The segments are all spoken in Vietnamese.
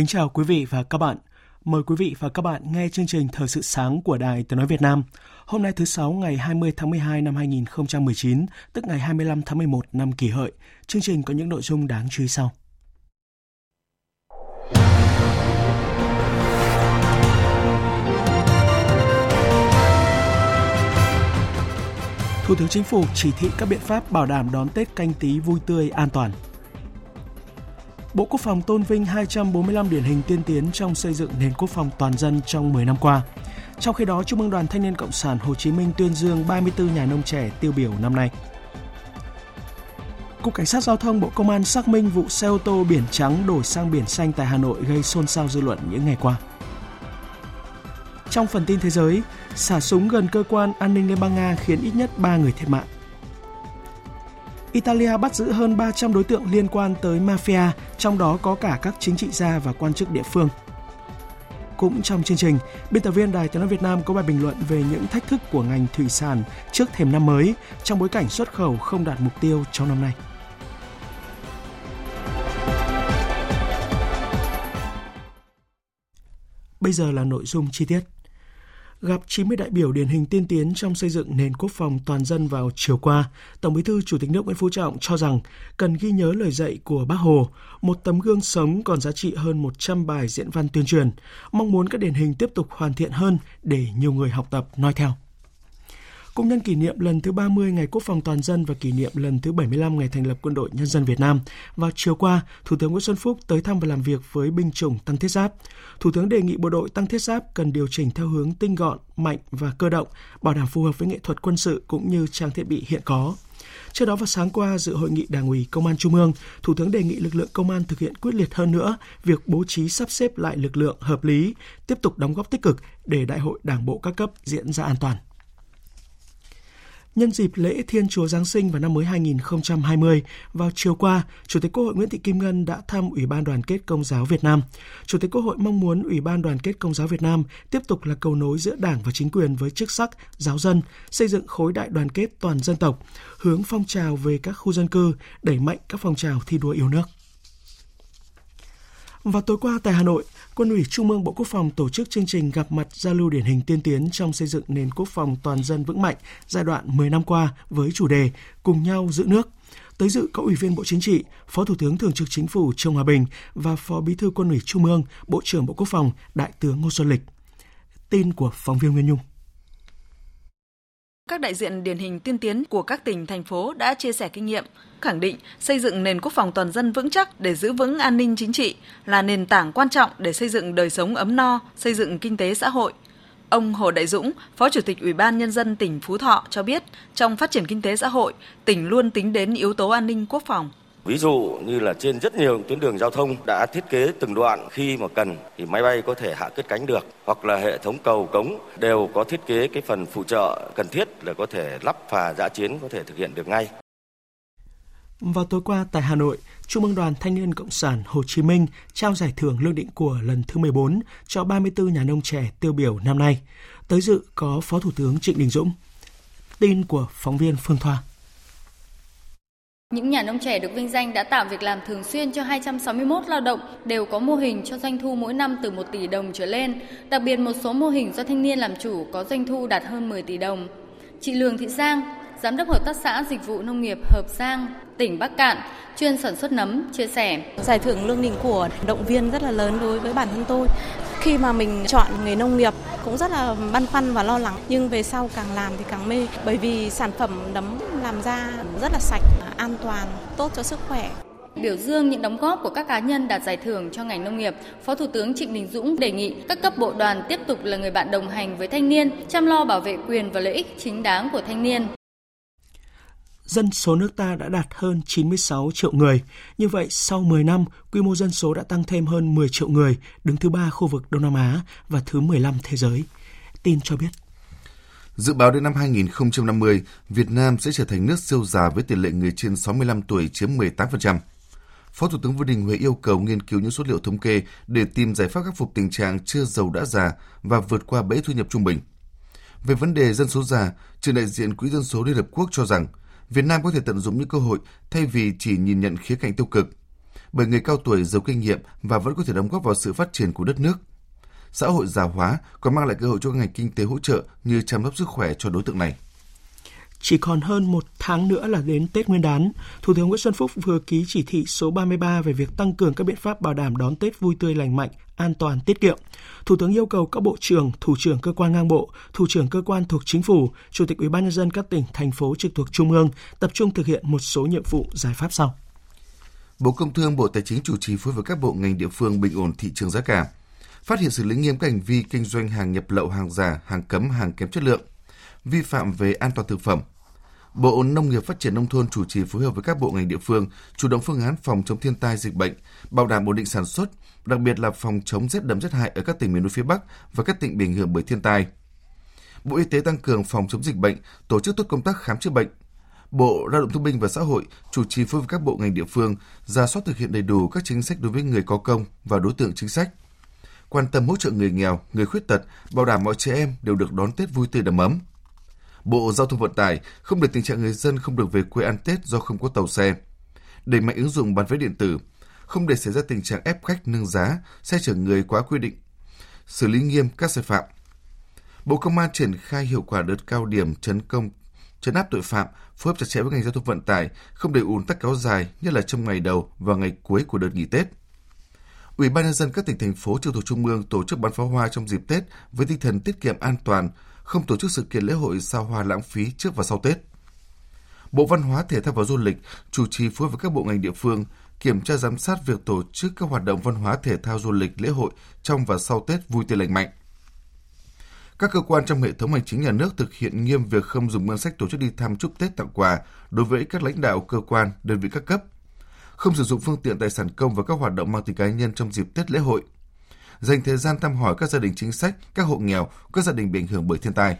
Kính chào quý vị và các bạn. Mời quý vị và các bạn nghe chương trình Thời sự sáng của Đài Tiếng Nói Việt Nam. Hôm nay thứ Sáu ngày 20 tháng 12 năm 2019, tức ngày 25 tháng 11 năm kỷ hợi. Chương trình có những nội dung đáng chú ý sau. Thủ tướng Chính phủ chỉ thị các biện pháp bảo đảm đón Tết canh tí vui tươi an toàn. Bộ Quốc phòng tôn vinh 245 điển hình tiên tiến trong xây dựng nền quốc phòng toàn dân trong 10 năm qua. Trong khi đó, Trung ương Đoàn Thanh niên Cộng sản Hồ Chí Minh tuyên dương 34 nhà nông trẻ tiêu biểu năm nay. Cục Cảnh sát Giao thông Bộ Công an xác minh vụ xe ô tô biển trắng đổi sang biển xanh tại Hà Nội gây xôn xao dư luận những ngày qua. Trong phần tin thế giới, xả súng gần cơ quan an ninh Liên bang Nga khiến ít nhất 3 người thiệt mạng. Italia bắt giữ hơn 300 đối tượng liên quan tới mafia, trong đó có cả các chính trị gia và quan chức địa phương. Cũng trong chương trình, biên tập viên Đài Tiếng nói Việt Nam có bài bình luận về những thách thức của ngành thủy sản trước thềm năm mới trong bối cảnh xuất khẩu không đạt mục tiêu trong năm nay. Bây giờ là nội dung chi tiết gặp 90 đại biểu điển hình tiên tiến trong xây dựng nền quốc phòng toàn dân vào chiều qua, Tổng Bí thư Chủ tịch nước Nguyễn Phú Trọng cho rằng cần ghi nhớ lời dạy của Bác Hồ, một tấm gương sống còn giá trị hơn 100 bài diễn văn tuyên truyền, mong muốn các điển hình tiếp tục hoàn thiện hơn để nhiều người học tập noi theo. Cũng nhân kỷ niệm lần thứ 30 ngày Quốc phòng toàn dân và kỷ niệm lần thứ 75 ngày thành lập Quân đội Nhân dân Việt Nam, vào chiều qua, Thủ tướng Nguyễn Xuân Phúc tới thăm và làm việc với binh chủng tăng thiết giáp. Thủ tướng đề nghị bộ đội tăng thiết giáp cần điều chỉnh theo hướng tinh gọn, mạnh và cơ động, bảo đảm phù hợp với nghệ thuật quân sự cũng như trang thiết bị hiện có. Trước đó vào sáng qua dự hội nghị Đảng ủy Công an Trung ương, Thủ tướng đề nghị lực lượng công an thực hiện quyết liệt hơn nữa việc bố trí sắp xếp lại lực lượng hợp lý, tiếp tục đóng góp tích cực để đại hội Đảng bộ các cấp diễn ra an toàn. Nhân dịp lễ Thiên Chúa Giáng sinh và năm mới 2020, vào chiều qua, Chủ tịch Quốc hội Nguyễn Thị Kim Ngân đã thăm Ủy ban Đoàn kết Công giáo Việt Nam. Chủ tịch Quốc hội mong muốn Ủy ban Đoàn kết Công giáo Việt Nam tiếp tục là cầu nối giữa Đảng và chính quyền với chức sắc, giáo dân, xây dựng khối đại đoàn kết toàn dân tộc, hướng phong trào về các khu dân cư, đẩy mạnh các phong trào thi đua yêu nước. Vào tối qua tại Hà Nội, Quân ủy Trung ương Bộ Quốc phòng tổ chức chương trình gặp mặt giao lưu điển hình tiên tiến trong xây dựng nền quốc phòng toàn dân vững mạnh giai đoạn 10 năm qua với chủ đề Cùng nhau giữ nước. Tới dự có Ủy viên Bộ Chính trị, Phó Thủ tướng Thường trực Chính phủ Trương Hòa Bình và Phó Bí thư Quân ủy Trung ương, Bộ trưởng Bộ Quốc phòng Đại tướng Ngô Xuân Lịch. Tin của phóng viên Nguyên Nhung. Các đại diện điển hình tiên tiến của các tỉnh, thành phố đã chia sẻ kinh nghiệm, khẳng định xây dựng nền quốc phòng toàn dân vững chắc để giữ vững an ninh chính trị là nền tảng quan trọng để xây dựng đời sống ấm no, xây dựng kinh tế xã hội. Ông Hồ Đại Dũng, Phó Chủ tịch Ủy ban Nhân dân tỉnh Phú Thọ cho biết, trong phát triển kinh tế xã hội, tỉnh luôn tính đến yếu tố an ninh quốc phòng. Ví dụ như là trên rất nhiều tuyến đường giao thông đã thiết kế từng đoạn khi mà cần thì máy bay có thể hạ cất cánh được hoặc là hệ thống cầu cống đều có thiết kế cái phần phụ trợ cần thiết là có thể lắp phà dã chiến có thể thực hiện được ngay. Vào tối qua tại Hà Nội, Trung ương Đoàn Thanh niên Cộng sản Hồ Chí Minh trao giải thưởng lương định của lần thứ 14 cho 34 nhà nông trẻ tiêu biểu năm nay. Tới dự có Phó Thủ tướng Trịnh Đình Dũng. Tin của phóng viên Phương Thoa. Những nhà nông trẻ được vinh danh đã tạo việc làm thường xuyên cho 261 lao động, đều có mô hình cho doanh thu mỗi năm từ 1 tỷ đồng trở lên. Đặc biệt một số mô hình do thanh niên làm chủ có doanh thu đạt hơn 10 tỷ đồng. Chị Lường Thị Giang, Giám đốc Hợp tác xã Dịch vụ Nông nghiệp Hợp Giang, tỉnh Bắc Cạn, chuyên sản xuất nấm, chia sẻ. Giải thưởng lương định của động viên rất là lớn đối với bản thân tôi. Khi mà mình chọn nghề nông nghiệp cũng rất là băn khoăn và lo lắng nhưng về sau càng làm thì càng mê bởi vì sản phẩm nấm làm ra rất là sạch, an toàn, tốt cho sức khỏe. Biểu dương những đóng góp của các cá nhân đạt giải thưởng cho ngành nông nghiệp, Phó Thủ tướng Trịnh Đình Dũng đề nghị các cấp bộ đoàn tiếp tục là người bạn đồng hành với thanh niên, chăm lo bảo vệ quyền và lợi ích chính đáng của thanh niên. Dân số nước ta đã đạt hơn 96 triệu người. Như vậy, sau 10 năm, quy mô dân số đã tăng thêm hơn 10 triệu người, đứng thứ ba khu vực Đông Nam Á và thứ 15 thế giới. Tin cho biết. Dự báo đến năm 2050, Việt Nam sẽ trở thành nước siêu già với tỷ lệ người trên 65 tuổi chiếm 18%. Phó Thủ tướng Vương Đình Huệ yêu cầu nghiên cứu những số liệu thống kê để tìm giải pháp khắc phục tình trạng chưa giàu đã già và vượt qua bẫy thu nhập trung bình. Về vấn đề dân số già, trường đại diện Quỹ dân số Liên Hợp Quốc cho rằng Việt Nam có thể tận dụng những cơ hội thay vì chỉ nhìn nhận khía cạnh tiêu cực. Bởi người cao tuổi giàu kinh nghiệm và vẫn có thể đóng góp vào sự phát triển của đất nước. Xã hội già hóa còn mang lại cơ hội cho các ngành kinh tế hỗ trợ như chăm sóc sức khỏe cho đối tượng này. Chỉ còn hơn một tháng nữa là đến Tết Nguyên đán, Thủ tướng Nguyễn Xuân Phúc vừa ký chỉ thị số 33 về việc tăng cường các biện pháp bảo đảm đón Tết vui tươi lành mạnh, an toàn, tiết kiệm. Thủ tướng yêu cầu các bộ trưởng, thủ trưởng cơ quan ngang bộ, thủ trưởng cơ quan thuộc chính phủ, chủ tịch Ủy ban nhân dân các tỉnh, thành phố trực thuộc trung ương tập trung thực hiện một số nhiệm vụ giải pháp sau. Bộ Công Thương, Bộ Tài chính chủ trì phối với các bộ ngành địa phương bình ổn thị trường giá cả, phát hiện xử lý nghiêm các hành vi kinh doanh hàng nhập lậu, hàng giả, hàng cấm, hàng kém chất lượng, vi phạm về an toàn thực phẩm. Bộ Nông nghiệp Phát triển Nông thôn chủ trì phối hợp với các bộ ngành địa phương chủ động phương án phòng chống thiên tai dịch bệnh, bảo đảm ổn định sản xuất, đặc biệt là phòng chống rét đậm rét hại ở các tỉnh miền núi phía Bắc và các tỉnh bị ảnh hưởng bởi thiên tai. Bộ Y tế tăng cường phòng chống dịch bệnh, tổ chức tốt công tác khám chữa bệnh. Bộ Lao động Thương binh và Xã hội chủ trì phối hợp với các bộ ngành địa phương ra soát thực hiện đầy đủ các chính sách đối với người có công và đối tượng chính sách. Quan tâm hỗ trợ người nghèo, người khuyết tật, bảo đảm mọi trẻ em đều được đón Tết vui tươi đầm ấm. Bộ Giao thông Vận tải không để tình trạng người dân không được về quê ăn Tết do không có tàu xe. Đẩy mạnh ứng dụng bán vé điện tử, không để xảy ra tình trạng ép khách nâng giá, xe chở người quá quy định. Xử lý nghiêm các sai phạm. Bộ Công an triển khai hiệu quả đợt cao điểm chấn công chấn áp tội phạm, phối hợp chặt chẽ với ngành giao thông vận tải, không để ùn tắc kéo dài, nhất là trong ngày đầu và ngày cuối của đợt nghỉ Tết. Ủy ban nhân dân các tỉnh thành phố trực thuộc trung ương tổ chức bắn pháo hoa trong dịp Tết với tinh thần tiết kiệm an toàn, không tổ chức sự kiện lễ hội sao hoa lãng phí trước và sau Tết. Bộ Văn hóa, Thể thao và Du lịch chủ trì phối hợp với các bộ ngành địa phương kiểm tra giám sát việc tổ chức các hoạt động văn hóa thể thao du lịch lễ hội trong và sau Tết vui tươi lành mạnh. Các cơ quan trong hệ thống hành chính nhà nước thực hiện nghiêm việc không dùng ngân sách tổ chức đi thăm chúc Tết tặng quà đối với các lãnh đạo cơ quan, đơn vị các cấp, không sử dụng phương tiện tài sản công và các hoạt động mang tính cá nhân trong dịp Tết lễ hội, dành thời gian thăm hỏi các gia đình chính sách, các hộ nghèo, các gia đình bị ảnh hưởng bởi thiên tai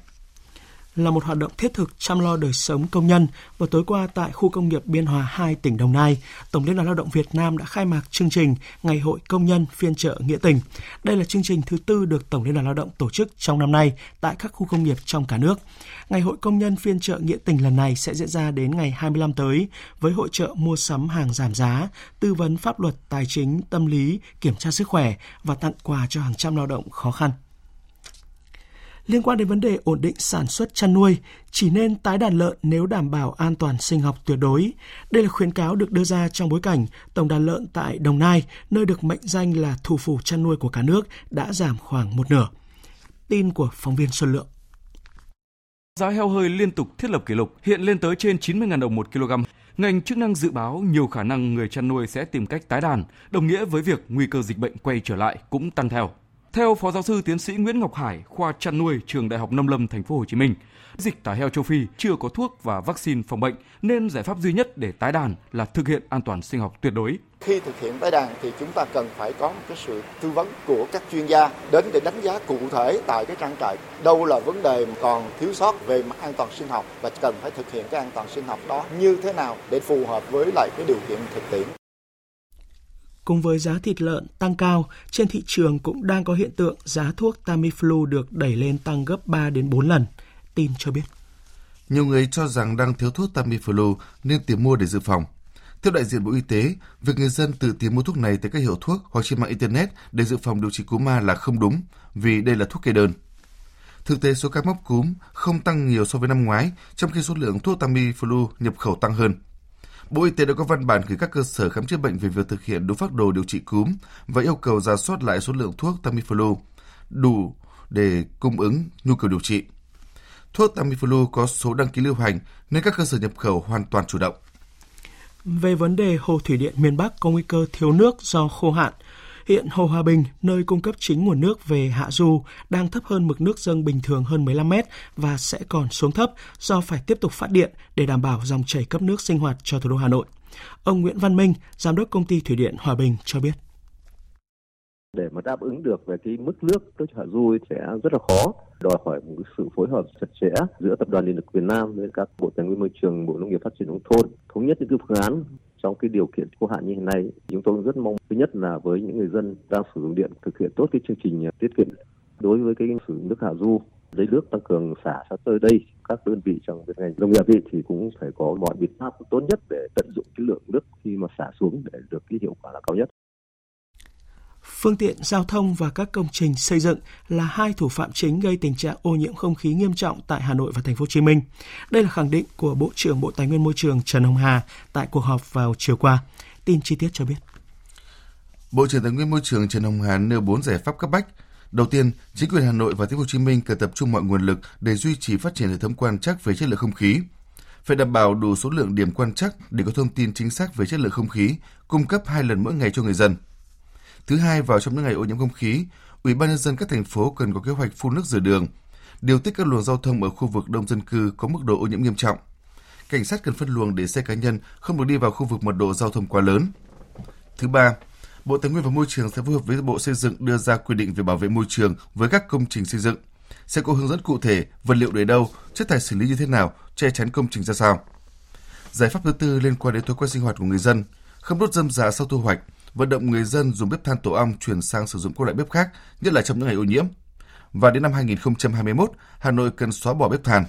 là một hoạt động thiết thực chăm lo đời sống công nhân và tối qua tại khu công nghiệp Biên Hòa 2 tỉnh Đồng Nai, Tổng Liên đoàn Lao động Việt Nam đã khai mạc chương trình Ngày hội công nhân phiên trợ nghĩa tình. Đây là chương trình thứ tư được Tổng Liên đoàn Lao động tổ chức trong năm nay tại các khu công nghiệp trong cả nước. Ngày hội công nhân phiên trợ nghĩa tình lần này sẽ diễn ra đến ngày 25 tới với hội trợ mua sắm hàng giảm giá, tư vấn pháp luật, tài chính, tâm lý, kiểm tra sức khỏe và tặng quà cho hàng trăm lao động khó khăn. Liên quan đến vấn đề ổn định sản xuất chăn nuôi, chỉ nên tái đàn lợn nếu đảm bảo an toàn sinh học tuyệt đối. Đây là khuyến cáo được đưa ra trong bối cảnh tổng đàn lợn tại Đồng Nai, nơi được mệnh danh là thủ phủ chăn nuôi của cả nước, đã giảm khoảng một nửa. Tin của phóng viên Xuân Lượng. Giá heo hơi liên tục thiết lập kỷ lục, hiện lên tới trên 90.000 đồng một kg. Ngành chức năng dự báo nhiều khả năng người chăn nuôi sẽ tìm cách tái đàn, đồng nghĩa với việc nguy cơ dịch bệnh quay trở lại cũng tăng theo. Theo Phó Giáo sư Tiến sĩ Nguyễn Ngọc Hải, khoa chăn nuôi trường Đại học Nông Lâm Thành phố Hồ Chí Minh, dịch tả heo châu Phi chưa có thuốc và vaccine phòng bệnh nên giải pháp duy nhất để tái đàn là thực hiện an toàn sinh học tuyệt đối. Khi thực hiện tái đàn thì chúng ta cần phải có một cái sự tư vấn của các chuyên gia đến để đánh giá cụ thể tại cái trang trại đâu là vấn đề còn thiếu sót về mặt an toàn sinh học và cần phải thực hiện cái an toàn sinh học đó như thế nào để phù hợp với lại cái điều kiện thực tiễn. Cùng với giá thịt lợn tăng cao, trên thị trường cũng đang có hiện tượng giá thuốc Tamiflu được đẩy lên tăng gấp 3 đến 4 lần. Tin cho biết. Nhiều người cho rằng đang thiếu thuốc Tamiflu nên tìm mua để dự phòng. Theo đại diện Bộ Y tế, việc người dân tự tìm mua thuốc này tại các hiệu thuốc hoặc trên mạng Internet để dự phòng điều trị cúm A là không đúng, vì đây là thuốc kê đơn. Thực tế số ca mắc cúm không tăng nhiều so với năm ngoái, trong khi số lượng thuốc Tamiflu nhập khẩu tăng hơn. Bộ Y tế đã có văn bản gửi các cơ sở khám chữa bệnh về việc thực hiện đúng phác đồ điều trị cúm và yêu cầu ra soát lại số lượng thuốc Tamiflu đủ để cung ứng nhu cầu điều trị. Thuốc Tamiflu có số đăng ký lưu hành nên các cơ sở nhập khẩu hoàn toàn chủ động. Về vấn đề hồ thủy điện miền Bắc có nguy cơ thiếu nước do khô hạn, Hiện Hồ Hòa Bình, nơi cung cấp chính nguồn nước về hạ du, đang thấp hơn mực nước dâng bình thường hơn 15 mét và sẽ còn xuống thấp do phải tiếp tục phát điện để đảm bảo dòng chảy cấp nước sinh hoạt cho thủ đô Hà Nội. Ông Nguyễn Văn Minh, Giám đốc Công ty Thủy điện Hòa Bình cho biết. Để mà đáp ứng được về cái mức nước tới hạ du sẽ rất là khó đòi hỏi một sự phối hợp chặt chẽ giữa tập đoàn điện lực Việt Nam với các bộ tài nguyên môi trường, bộ nông nghiệp phát triển nông thôn thống nhất những cái phương án trong cái điều kiện khô hạn như hiện nay chúng tôi rất mong thứ nhất là với những người dân đang sử dụng điện thực hiện tốt cái chương trình à, tiết kiệm. Đối với cái sử dụng nước hạ du lấy nước tăng cường xả ra tới đây các đơn vị trong việc ngành nông nghiệp ấy, thì cũng phải có mọi biện pháp tốt nhất để tận dụng cái lượng nước khi mà xả xuống để được cái hiệu quả là cao nhất phương tiện giao thông và các công trình xây dựng là hai thủ phạm chính gây tình trạng ô nhiễm không khí nghiêm trọng tại Hà Nội và Thành phố Hồ Chí Minh. Đây là khẳng định của Bộ trưởng Bộ Tài nguyên Môi trường Trần Hồng Hà tại cuộc họp vào chiều qua. Tin chi tiết cho biết. Bộ trưởng Tài nguyên Môi trường Trần Hồng Hà nêu 4 giải pháp cấp bách. Đầu tiên, chính quyền Hà Nội và Thành phố Hồ Chí Minh cần tập trung mọi nguồn lực để duy trì phát triển hệ thống quan trắc về chất lượng không khí. Phải đảm bảo đủ số lượng điểm quan trắc để có thông tin chính xác về chất lượng không khí, cung cấp hai lần mỗi ngày cho người dân. Thứ hai, vào trong những ngày ô nhiễm không khí, Ủy ban nhân dân các thành phố cần có kế hoạch phun nước rửa đường, điều tiết các luồng giao thông ở khu vực đông dân cư có mức độ ô nhiễm nghiêm trọng. Cảnh sát cần phân luồng để xe cá nhân không được đi vào khu vực mật độ giao thông quá lớn. Thứ ba, Bộ Tài nguyên và Môi trường sẽ phối hợp với Bộ Xây dựng đưa ra quy định về bảo vệ môi trường với các công trình xây dựng. Sẽ có hướng dẫn cụ thể vật liệu để đâu, chất thải xử lý như thế nào, che chắn công trình ra sao. Giải pháp thứ tư liên quan đến thói quen sinh hoạt của người dân, không đốt dâm dạ sau thu hoạch, vận động người dân dùng bếp than tổ ong chuyển sang sử dụng các loại bếp khác, nhất là trong những ngày ô nhiễm. Và đến năm 2021, Hà Nội cần xóa bỏ bếp than.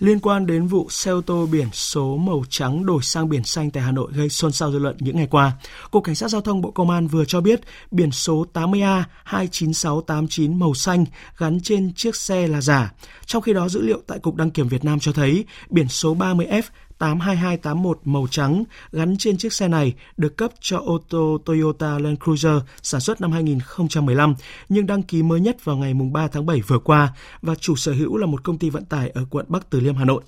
Liên quan đến vụ xe ô tô biển số màu trắng đổi sang biển xanh tại Hà Nội gây xôn xao dư luận những ngày qua, Cục Cảnh sát Giao thông Bộ Công an vừa cho biết biển số 80A 29689 màu xanh gắn trên chiếc xe là giả. Trong khi đó, dữ liệu tại Cục Đăng kiểm Việt Nam cho thấy biển số 30F 82281 màu trắng gắn trên chiếc xe này được cấp cho ô tô Toyota Land Cruiser sản xuất năm 2015 nhưng đăng ký mới nhất vào ngày 3 tháng 7 vừa qua và chủ sở hữu là một công ty vận tải ở quận Bắc Từ Liêm, Hà Nội.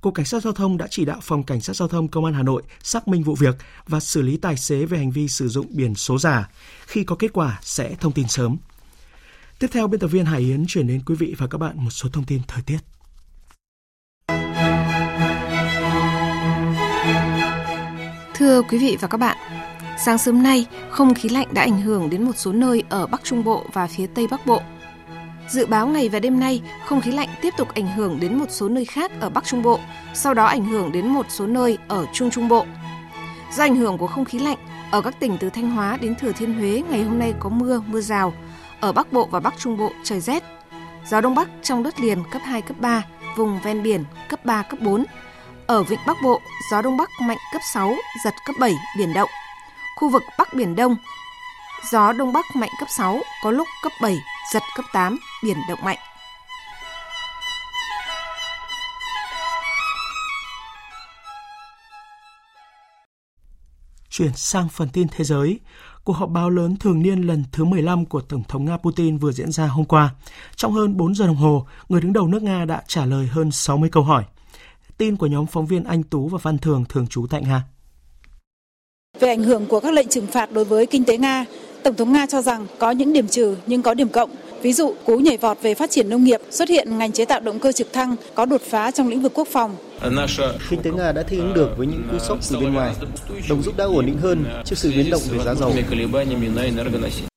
Cục Cảnh sát Giao thông đã chỉ đạo Phòng Cảnh sát Giao thông Công an Hà Nội xác minh vụ việc và xử lý tài xế về hành vi sử dụng biển số giả. Khi có kết quả sẽ thông tin sớm. Tiếp theo, biên tập viên Hải Yến chuyển đến quý vị và các bạn một số thông tin thời tiết. Thưa quý vị và các bạn, sáng sớm nay, không khí lạnh đã ảnh hưởng đến một số nơi ở Bắc Trung Bộ và phía Tây Bắc Bộ. Dự báo ngày và đêm nay, không khí lạnh tiếp tục ảnh hưởng đến một số nơi khác ở Bắc Trung Bộ, sau đó ảnh hưởng đến một số nơi ở Trung Trung Bộ. Do ảnh hưởng của không khí lạnh, ở các tỉnh từ Thanh Hóa đến Thừa Thiên Huế ngày hôm nay có mưa, mưa rào. Ở Bắc Bộ và Bắc Trung Bộ trời rét. Gió Đông Bắc trong đất liền cấp 2, cấp 3, vùng ven biển cấp 3, cấp 4, ở vịnh Bắc Bộ, gió Đông Bắc mạnh cấp 6, giật cấp 7, biển động. Khu vực Bắc Biển Đông, gió Đông Bắc mạnh cấp 6, có lúc cấp 7, giật cấp 8, biển động mạnh. Chuyển sang phần tin thế giới, cuộc họp báo lớn thường niên lần thứ 15 của Tổng thống Nga Putin vừa diễn ra hôm qua. Trong hơn 4 giờ đồng hồ, người đứng đầu nước Nga đã trả lời hơn 60 câu hỏi. Tin của nhóm phóng viên Anh Tú và Văn Thường thường trú tại Nga. Về ảnh hưởng của các lệnh trừng phạt đối với kinh tế Nga, Tổng thống Nga cho rằng có những điểm trừ nhưng có điểm cộng. Ví dụ, cú nhảy vọt về phát triển nông nghiệp, xuất hiện ngành chế tạo động cơ trực thăng, có đột phá trong lĩnh vực quốc phòng. Kinh tế Nga đã thích ứng được với những cú sốc từ bên ngoài. Đồng rút đã ổn định hơn trước sự biến động về giá dầu.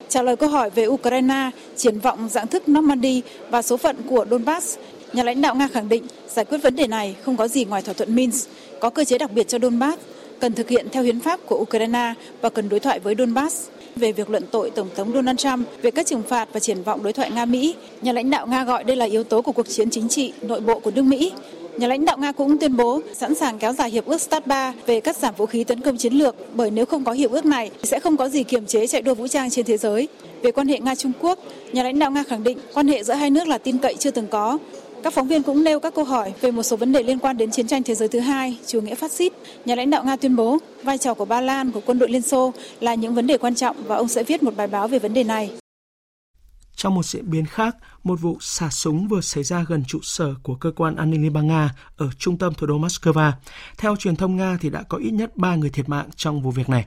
Trả lời câu hỏi về Ukraine, triển vọng dạng thức Normandy và số phận của Donbass, Nhà lãnh đạo Nga khẳng định giải quyết vấn đề này không có gì ngoài thỏa thuận Minsk, có cơ chế đặc biệt cho Donbass, cần thực hiện theo hiến pháp của Ukraine và cần đối thoại với Donbass. Về việc luận tội Tổng thống Donald Trump về các trừng phạt và triển vọng đối thoại Nga-Mỹ, nhà lãnh đạo Nga gọi đây là yếu tố của cuộc chiến chính trị nội bộ của nước Mỹ. Nhà lãnh đạo Nga cũng tuyên bố sẵn sàng kéo dài hiệp ước START 3 về cắt giảm vũ khí tấn công chiến lược bởi nếu không có hiệp ước này sẽ không có gì kiềm chế chạy đua vũ trang trên thế giới. Về quan hệ Nga-Trung Quốc, nhà lãnh đạo Nga khẳng định quan hệ giữa hai nước là tin cậy chưa từng có, các phóng viên cũng nêu các câu hỏi về một số vấn đề liên quan đến chiến tranh thế giới thứ hai, chủ nghĩa phát xít. Nhà lãnh đạo Nga tuyên bố vai trò của Ba Lan, của quân đội Liên Xô là những vấn đề quan trọng và ông sẽ viết một bài báo về vấn đề này. Trong một diễn biến khác, một vụ xả súng vừa xảy ra gần trụ sở của cơ quan an ninh Liên bang Nga ở trung tâm thủ đô Moscow. Theo truyền thông Nga thì đã có ít nhất 3 người thiệt mạng trong vụ việc này.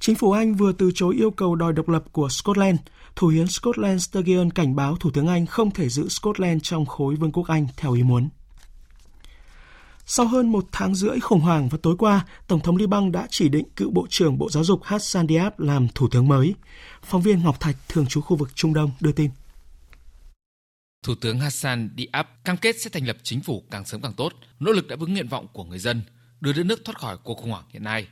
Chính phủ Anh vừa từ chối yêu cầu đòi độc lập của Scotland. Thủ hiến Scotland Sturgeon cảnh báo Thủ tướng Anh không thể giữ Scotland trong khối Vương quốc Anh theo ý muốn. Sau hơn một tháng rưỡi khủng hoảng và tối qua, Tổng thống Liban đã chỉ định cựu Bộ trưởng Bộ Giáo dục Hassan Diab làm Thủ tướng mới. Phóng viên Ngọc Thạch, thường trú khu vực Trung Đông, đưa tin. Thủ tướng Hassan Diab cam kết sẽ thành lập chính phủ càng sớm càng tốt, nỗ lực đáp ứng nguyện vọng của người dân, đưa đất nước thoát khỏi cuộc khủng hoảng hiện nay.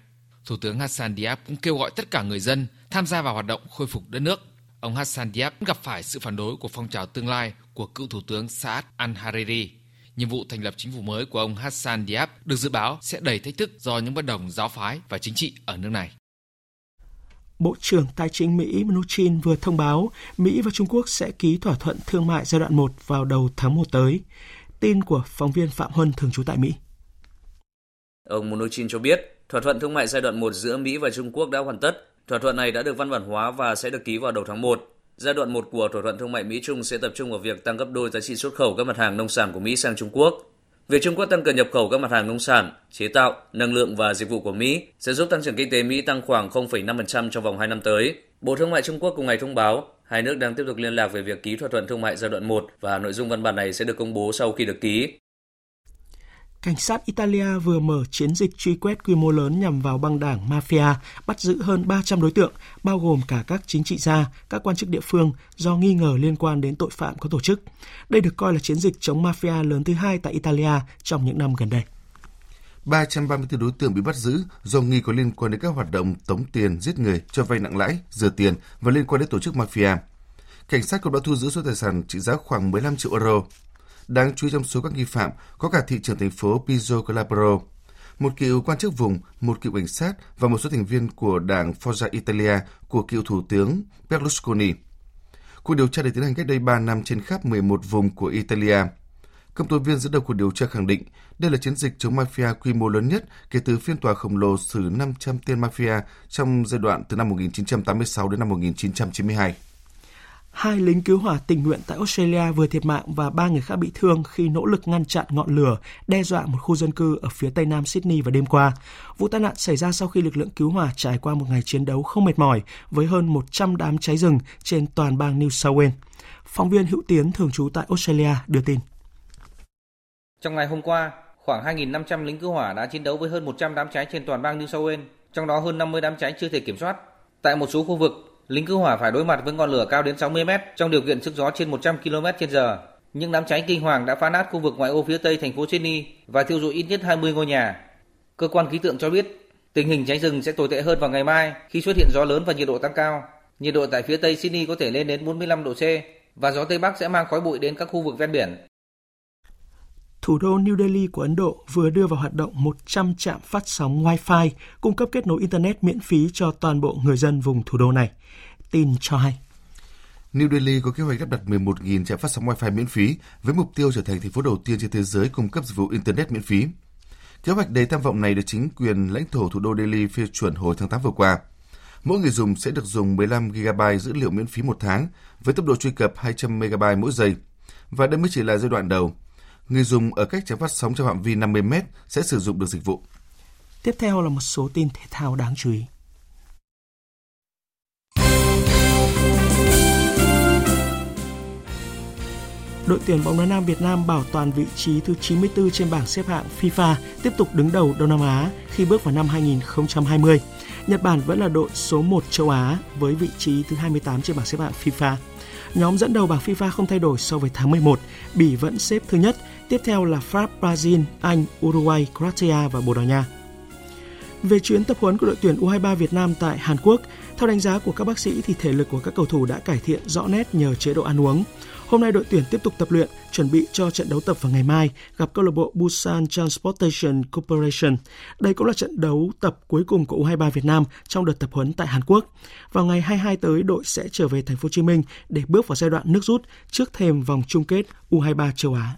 Thủ tướng Hassan Diab cũng kêu gọi tất cả người dân tham gia vào hoạt động khôi phục đất nước. Ông Hassan Diab gặp phải sự phản đối của phong trào tương lai của cựu thủ tướng Saad al-Hariri. Nhiệm vụ thành lập chính phủ mới của ông Hassan Diab được dự báo sẽ đầy thách thức do những bất đồng giáo phái và chính trị ở nước này. Bộ trưởng Tài chính Mỹ Mnuchin vừa thông báo Mỹ và Trung Quốc sẽ ký thỏa thuận thương mại giai đoạn 1 vào đầu tháng 1 tới. Tin của phóng viên Phạm Huân thường trú tại Mỹ. Ông Mnuchin cho biết Thỏa thuận thương mại giai đoạn 1 giữa Mỹ và Trung Quốc đã hoàn tất. Thỏa thuận này đã được văn bản hóa và sẽ được ký vào đầu tháng 1. Giai đoạn 1 của thỏa thuận thương mại Mỹ-Trung sẽ tập trung vào việc tăng gấp đôi giá trị xuất khẩu các mặt hàng nông sản của Mỹ sang Trung Quốc. Việc Trung Quốc tăng cường nhập khẩu các mặt hàng nông sản, chế tạo, năng lượng và dịch vụ của Mỹ sẽ giúp tăng trưởng kinh tế Mỹ tăng khoảng 0,5% trong vòng 2 năm tới. Bộ Thương mại Trung Quốc cùng ngày thông báo hai nước đang tiếp tục liên lạc về việc ký thỏa thuận thương mại giai đoạn 1 và nội dung văn bản này sẽ được công bố sau khi được ký. Cảnh sát Italia vừa mở chiến dịch truy quét quy mô lớn nhằm vào băng đảng Mafia, bắt giữ hơn 300 đối tượng, bao gồm cả các chính trị gia, các quan chức địa phương do nghi ngờ liên quan đến tội phạm có tổ chức. Đây được coi là chiến dịch chống Mafia lớn thứ hai tại Italia trong những năm gần đây. 334 đối tượng bị bắt giữ do nghi có liên quan đến các hoạt động tống tiền, giết người, cho vay nặng lãi, rửa tiền và liên quan đến tổ chức mafia. Cảnh sát cũng đã thu giữ số tài sản trị giá khoảng 15 triệu euro, Đáng chú ý trong số các nghi phạm có cả thị trưởng thành phố Pizzo Calabro, một cựu quan chức vùng, một cựu cảnh sát và một số thành viên của đảng Forza Italia của cựu thủ tướng Berlusconi. Cuộc điều tra được tiến hành cách đây 3 năm trên khắp 11 vùng của Italia. Công tố viên dẫn đầu cuộc điều tra khẳng định đây là chiến dịch chống mafia quy mô lớn nhất kể từ phiên tòa khổng lồ xử 500 tên mafia trong giai đoạn từ năm 1986 đến năm 1992. Hai lính cứu hỏa tình nguyện tại Australia vừa thiệt mạng và ba người khác bị thương khi nỗ lực ngăn chặn ngọn lửa đe dọa một khu dân cư ở phía tây nam Sydney vào đêm qua. Vụ tai nạn xảy ra sau khi lực lượng cứu hỏa trải qua một ngày chiến đấu không mệt mỏi với hơn 100 đám cháy rừng trên toàn bang New South Wales. Phóng viên Hữu Tiến thường trú tại Australia đưa tin. Trong ngày hôm qua, khoảng 2.500 lính cứu hỏa đã chiến đấu với hơn 100 đám cháy trên toàn bang New South Wales, trong đó hơn 50 đám cháy chưa thể kiểm soát. Tại một số khu vực, lính cứu hỏa phải đối mặt với ngọn lửa cao đến 60 mét trong điều kiện sức gió trên 100 km/h. Những đám cháy kinh hoàng đã phá nát khu vực ngoại ô phía tây thành phố Sydney và thiêu rụi ít nhất 20 ngôi nhà. Cơ quan khí tượng cho biết, tình hình cháy rừng sẽ tồi tệ hơn vào ngày mai khi xuất hiện gió lớn và nhiệt độ tăng cao. Nhiệt độ tại phía tây Sydney có thể lên đến 45 độ C và gió tây bắc sẽ mang khói bụi đến các khu vực ven biển thủ đô New Delhi của Ấn Độ vừa đưa vào hoạt động 100 trạm phát sóng Wi-Fi cung cấp kết nối Internet miễn phí cho toàn bộ người dân vùng thủ đô này. Tin cho hay. New Delhi có kế hoạch lắp đặt 11.000 trạm phát sóng Wi-Fi miễn phí với mục tiêu trở thành thành phố đầu tiên trên thế giới cung cấp dịch vụ Internet miễn phí. Kế hoạch đầy tham vọng này được chính quyền lãnh thổ thủ đô Delhi phê chuẩn hồi tháng 8 vừa qua. Mỗi người dùng sẽ được dùng 15 GB dữ liệu miễn phí một tháng với tốc độ truy cập 200 MB mỗi giây. Và đây mới chỉ là giai đoạn đầu người dùng ở cách trạm phát sóng trong phạm vi 50 m sẽ sử dụng được dịch vụ. Tiếp theo là một số tin thể thao đáng chú ý. Đội tuyển bóng đá nam Việt Nam bảo toàn vị trí thứ 94 trên bảng xếp hạng FIFA, tiếp tục đứng đầu Đông Nam Á khi bước vào năm 2020. Nhật Bản vẫn là đội số 1 châu Á với vị trí thứ 28 trên bảng xếp hạng FIFA. Nhóm dẫn đầu bảng FIFA không thay đổi so với tháng 11, Bỉ vẫn xếp thứ nhất, tiếp theo là Pháp, Brazil, Anh, Uruguay, Croatia và Bồ Đào Nha. Về chuyến tập huấn của đội tuyển U23 Việt Nam tại Hàn Quốc, theo đánh giá của các bác sĩ thì thể lực của các cầu thủ đã cải thiện rõ nét nhờ chế độ ăn uống. Hôm nay đội tuyển tiếp tục tập luyện, chuẩn bị cho trận đấu tập vào ngày mai gặp câu lạc bộ Busan Transportation Corporation. Đây cũng là trận đấu tập cuối cùng của U23 Việt Nam trong đợt tập huấn tại Hàn Quốc. Vào ngày 22 tới, đội sẽ trở về thành phố Hồ Chí Minh để bước vào giai đoạn nước rút trước thềm vòng chung kết U23 châu Á.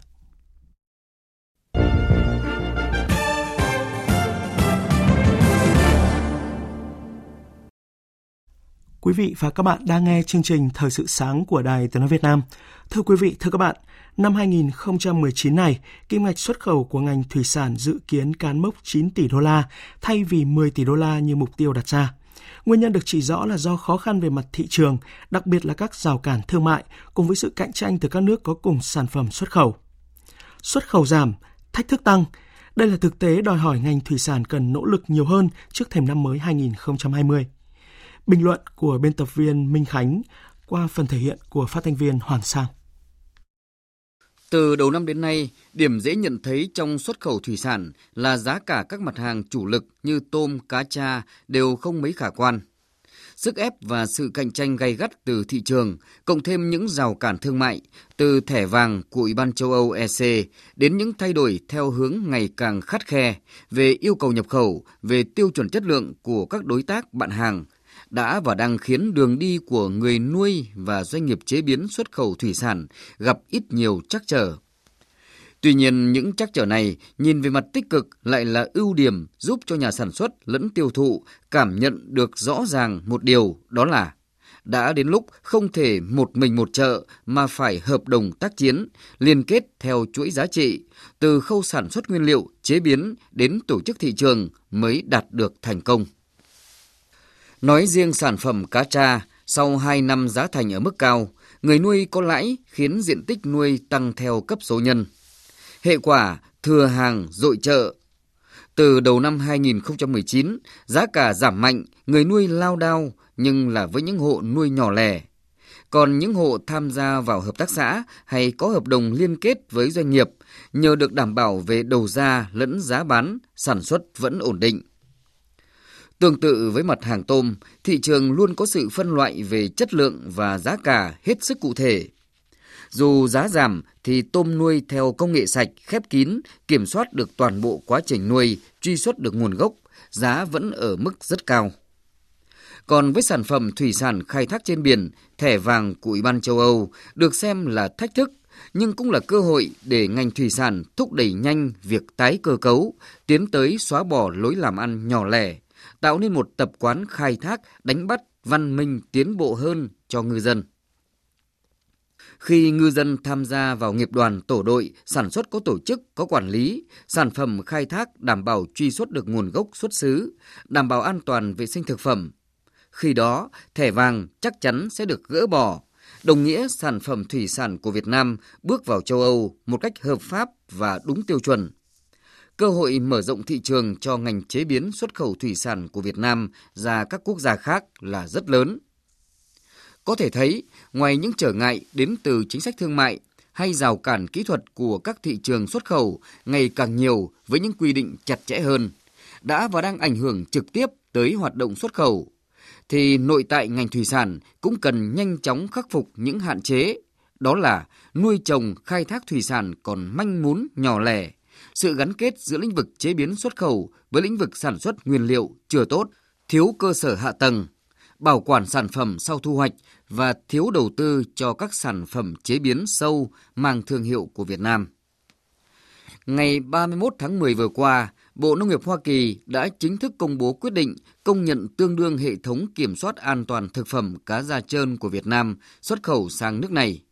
Quý vị và các bạn đang nghe chương trình Thời sự sáng của Đài Tiếng nói Việt Nam. Thưa quý vị, thưa các bạn, năm 2019 này, kim ngạch xuất khẩu của ngành thủy sản dự kiến cán mốc 9 tỷ đô la thay vì 10 tỷ đô la như mục tiêu đặt ra. Nguyên nhân được chỉ rõ là do khó khăn về mặt thị trường, đặc biệt là các rào cản thương mại cùng với sự cạnh tranh từ các nước có cùng sản phẩm xuất khẩu. Xuất khẩu giảm, thách thức tăng. Đây là thực tế đòi hỏi ngành thủy sản cần nỗ lực nhiều hơn trước thềm năm mới 2020. Bình luận của biên tập viên Minh Khánh qua phần thể hiện của phát thanh viên Hoàng Sang. Từ đầu năm đến nay, điểm dễ nhận thấy trong xuất khẩu thủy sản là giá cả các mặt hàng chủ lực như tôm, cá cha đều không mấy khả quan. Sức ép và sự cạnh tranh gay gắt từ thị trường, cộng thêm những rào cản thương mại, từ thẻ vàng của Ủy ban châu Âu EC đến những thay đổi theo hướng ngày càng khắt khe về yêu cầu nhập khẩu, về tiêu chuẩn chất lượng của các đối tác bạn hàng – đã và đang khiến đường đi của người nuôi và doanh nghiệp chế biến xuất khẩu thủy sản gặp ít nhiều trắc trở. Tuy nhiên, những trắc trở này nhìn về mặt tích cực lại là ưu điểm giúp cho nhà sản xuất lẫn tiêu thụ cảm nhận được rõ ràng một điều đó là đã đến lúc không thể một mình một chợ mà phải hợp đồng tác chiến, liên kết theo chuỗi giá trị, từ khâu sản xuất nguyên liệu, chế biến đến tổ chức thị trường mới đạt được thành công. Nói riêng sản phẩm cá tra, sau 2 năm giá thành ở mức cao, người nuôi có lãi khiến diện tích nuôi tăng theo cấp số nhân. Hệ quả, thừa hàng dội chợ. Từ đầu năm 2019, giá cả giảm mạnh, người nuôi lao đao nhưng là với những hộ nuôi nhỏ lẻ. Còn những hộ tham gia vào hợp tác xã hay có hợp đồng liên kết với doanh nghiệp, nhờ được đảm bảo về đầu ra lẫn giá bán, sản xuất vẫn ổn định. Tương tự với mặt hàng tôm, thị trường luôn có sự phân loại về chất lượng và giá cả hết sức cụ thể. Dù giá giảm thì tôm nuôi theo công nghệ sạch, khép kín, kiểm soát được toàn bộ quá trình nuôi, truy xuất được nguồn gốc, giá vẫn ở mức rất cao. Còn với sản phẩm thủy sản khai thác trên biển, thẻ vàng của Ủy ban châu Âu được xem là thách thức nhưng cũng là cơ hội để ngành thủy sản thúc đẩy nhanh việc tái cơ cấu, tiến tới xóa bỏ lối làm ăn nhỏ lẻ, tạo nên một tập quán khai thác, đánh bắt văn minh tiến bộ hơn cho ngư dân. Khi ngư dân tham gia vào nghiệp đoàn tổ đội, sản xuất có tổ chức, có quản lý, sản phẩm khai thác đảm bảo truy xuất được nguồn gốc xuất xứ, đảm bảo an toàn vệ sinh thực phẩm. Khi đó, thẻ vàng chắc chắn sẽ được gỡ bỏ, đồng nghĩa sản phẩm thủy sản của Việt Nam bước vào châu Âu một cách hợp pháp và đúng tiêu chuẩn cơ hội mở rộng thị trường cho ngành chế biến xuất khẩu thủy sản của Việt Nam ra các quốc gia khác là rất lớn. Có thể thấy, ngoài những trở ngại đến từ chính sách thương mại hay rào cản kỹ thuật của các thị trường xuất khẩu ngày càng nhiều với những quy định chặt chẽ hơn, đã và đang ảnh hưởng trực tiếp tới hoạt động xuất khẩu, thì nội tại ngành thủy sản cũng cần nhanh chóng khắc phục những hạn chế, đó là nuôi trồng khai thác thủy sản còn manh mún nhỏ lẻ, sự gắn kết giữa lĩnh vực chế biến xuất khẩu với lĩnh vực sản xuất nguyên liệu chưa tốt, thiếu cơ sở hạ tầng, bảo quản sản phẩm sau thu hoạch và thiếu đầu tư cho các sản phẩm chế biến sâu mang thương hiệu của Việt Nam. Ngày 31 tháng 10 vừa qua, Bộ Nông nghiệp Hoa Kỳ đã chính thức công bố quyết định công nhận tương đương hệ thống kiểm soát an toàn thực phẩm cá da trơn của Việt Nam xuất khẩu sang nước này.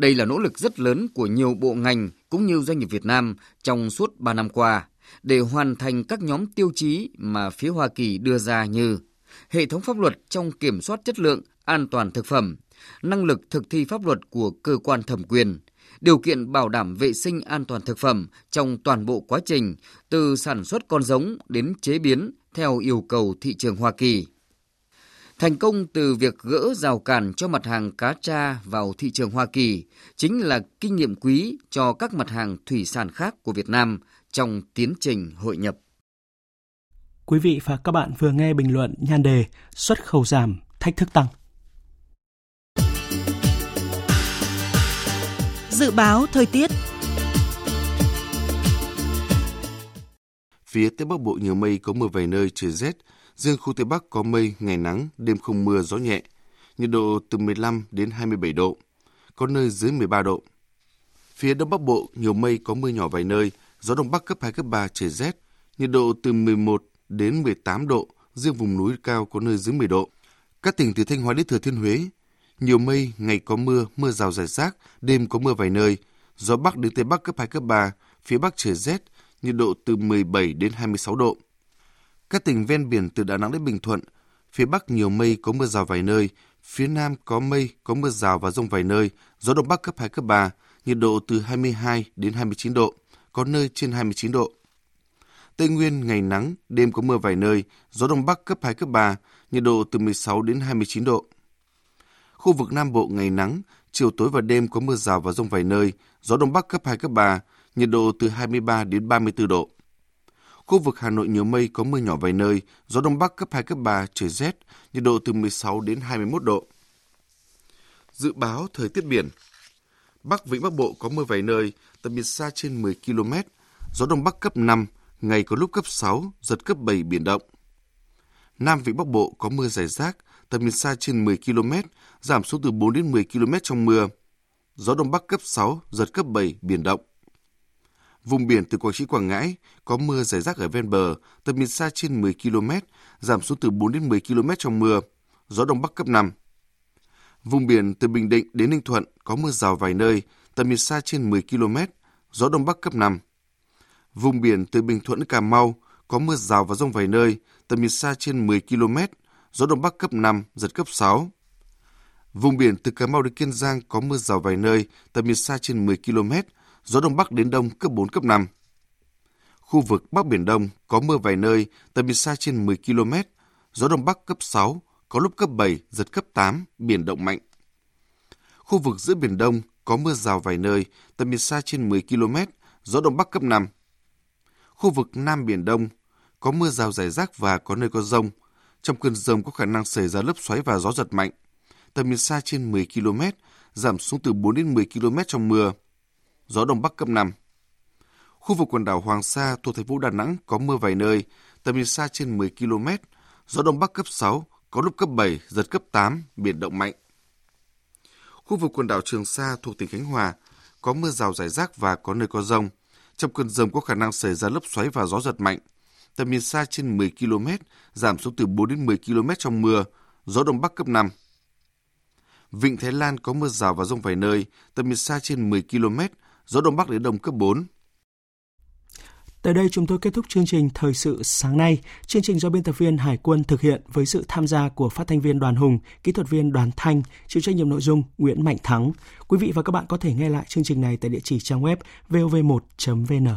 Đây là nỗ lực rất lớn của nhiều bộ ngành cũng như doanh nghiệp Việt Nam trong suốt 3 năm qua để hoàn thành các nhóm tiêu chí mà phía Hoa Kỳ đưa ra như hệ thống pháp luật trong kiểm soát chất lượng, an toàn thực phẩm, năng lực thực thi pháp luật của cơ quan thẩm quyền, điều kiện bảo đảm vệ sinh an toàn thực phẩm trong toàn bộ quá trình từ sản xuất con giống đến chế biến theo yêu cầu thị trường Hoa Kỳ. Thành công từ việc gỡ rào cản cho mặt hàng cá tra vào thị trường Hoa Kỳ chính là kinh nghiệm quý cho các mặt hàng thủy sản khác của Việt Nam trong tiến trình hội nhập. Quý vị và các bạn vừa nghe bình luận nhan đề xuất khẩu giảm, thách thức tăng. Dự báo thời tiết Phía Tây Bắc Bộ nhiều mây có mưa vài nơi trời rét, Riêng khu Tây Bắc có mây, ngày nắng, đêm không mưa, gió nhẹ. Nhiệt độ từ 15 đến 27 độ, có nơi dưới 13 độ. Phía Đông Bắc Bộ nhiều mây có mưa nhỏ vài nơi, gió Đông Bắc cấp 2, cấp 3, trời rét. Nhiệt độ từ 11 đến 18 độ, riêng vùng núi cao có nơi dưới 10 độ. Các tỉnh từ Thanh Hóa đến Thừa Thiên Huế, nhiều mây, ngày có mưa, mưa rào rải rác, đêm có mưa vài nơi, gió Bắc đến Tây Bắc cấp 2, cấp 3, phía Bắc trời rét, nhiệt độ từ 17 đến 26 độ. Các tỉnh ven biển từ Đà Nẵng đến Bình Thuận, phía Bắc nhiều mây có mưa rào vài nơi, phía Nam có mây, có mưa rào và rông vài nơi, gió Đông Bắc cấp 2, cấp 3, nhiệt độ từ 22 đến 29 độ, có nơi trên 29 độ. Tây Nguyên ngày nắng, đêm có mưa vài nơi, gió Đông Bắc cấp 2, cấp 3, nhiệt độ từ 16 đến 29 độ. Khu vực Nam Bộ ngày nắng, chiều tối và đêm có mưa rào và rông vài nơi, gió Đông Bắc cấp 2, cấp 3, nhiệt độ từ 23 đến 34 độ. Khu vực Hà Nội nhiều mây có mưa nhỏ vài nơi, gió Đông Bắc cấp 2, cấp 3, trời rét, nhiệt độ từ 16 đến 21 độ. Dự báo thời tiết biển Bắc Vịnh Bắc Bộ có mưa vài nơi, tầm nhìn xa trên 10 km, gió Đông Bắc cấp 5, ngày có lúc cấp 6, giật cấp 7 biển động. Nam Vịnh Bắc Bộ có mưa rải rác, tầm nhìn xa trên 10 km, giảm xuống từ 4 đến 10 km trong mưa. Gió Đông Bắc cấp 6, giật cấp 7, biển động. Vùng biển từ Quảng Trị Quảng Ngãi có mưa rải rác ở ven bờ, tầm nhìn xa trên 10 km, giảm xuống từ 4 đến 10 km trong mưa. Gió Đông Bắc cấp 5. Vùng biển từ Bình Định đến Ninh Thuận có mưa rào vài nơi, tầm nhìn xa trên 10 km, gió Đông Bắc cấp 5. Vùng biển từ Bình Thuận đến Cà Mau có mưa rào và rông vài nơi, tầm nhìn xa trên 10 km, gió Đông Bắc cấp 5, giật cấp 6. Vùng biển từ Cà Mau đến Kiên Giang có mưa rào vài nơi, tầm nhìn xa trên 10 km, gió Đông Bắc đến Đông cấp 4, cấp 5. Khu vực Bắc Biển Đông có mưa vài nơi, tầm nhìn xa trên 10 km, gió Đông Bắc cấp 6, có lúc cấp 7, giật cấp 8, biển động mạnh. Khu vực giữa Biển Đông có mưa rào vài nơi, tầm nhìn xa trên 10 km, gió Đông Bắc cấp 5. Khu vực Nam Biển Đông có mưa rào rải rác và có nơi có rông. Trong cơn rông có khả năng xảy ra lốc xoáy và gió giật mạnh. Tầm nhìn xa trên 10 km, giảm xuống từ 4 đến 10 km trong mưa. Gió Đông Bắc cấp 5. Khu vực quần đảo Hoàng Sa thuộc thành phố Đà Nẵng có mưa vài nơi, tầm nhìn xa trên 10 km, gió Đông Bắc cấp 6, có lúc cấp 7, giật cấp 8, biển động mạnh. Khu vực quần đảo Trường Sa thuộc tỉnh Khánh Hòa có mưa rào rải rác và có nơi có rông. Trong cơn rông có khả năng xảy ra lốc xoáy và gió giật mạnh. Tầm nhìn xa trên 10 km, giảm xuống từ 4 đến 10 km trong mưa, gió đông bắc cấp 5. Vịnh Thái Lan có mưa rào và rông vài nơi, tầm nhìn xa trên 10 km, gió đông bắc đến đông cấp 4. Tới đây chúng tôi kết thúc chương trình Thời sự sáng nay. Chương trình do biên tập viên Hải quân thực hiện với sự tham gia của phát thanh viên Đoàn Hùng, kỹ thuật viên Đoàn Thanh, chịu trách nhiệm nội dung Nguyễn Mạnh Thắng. Quý vị và các bạn có thể nghe lại chương trình này tại địa chỉ trang web vov1.vn.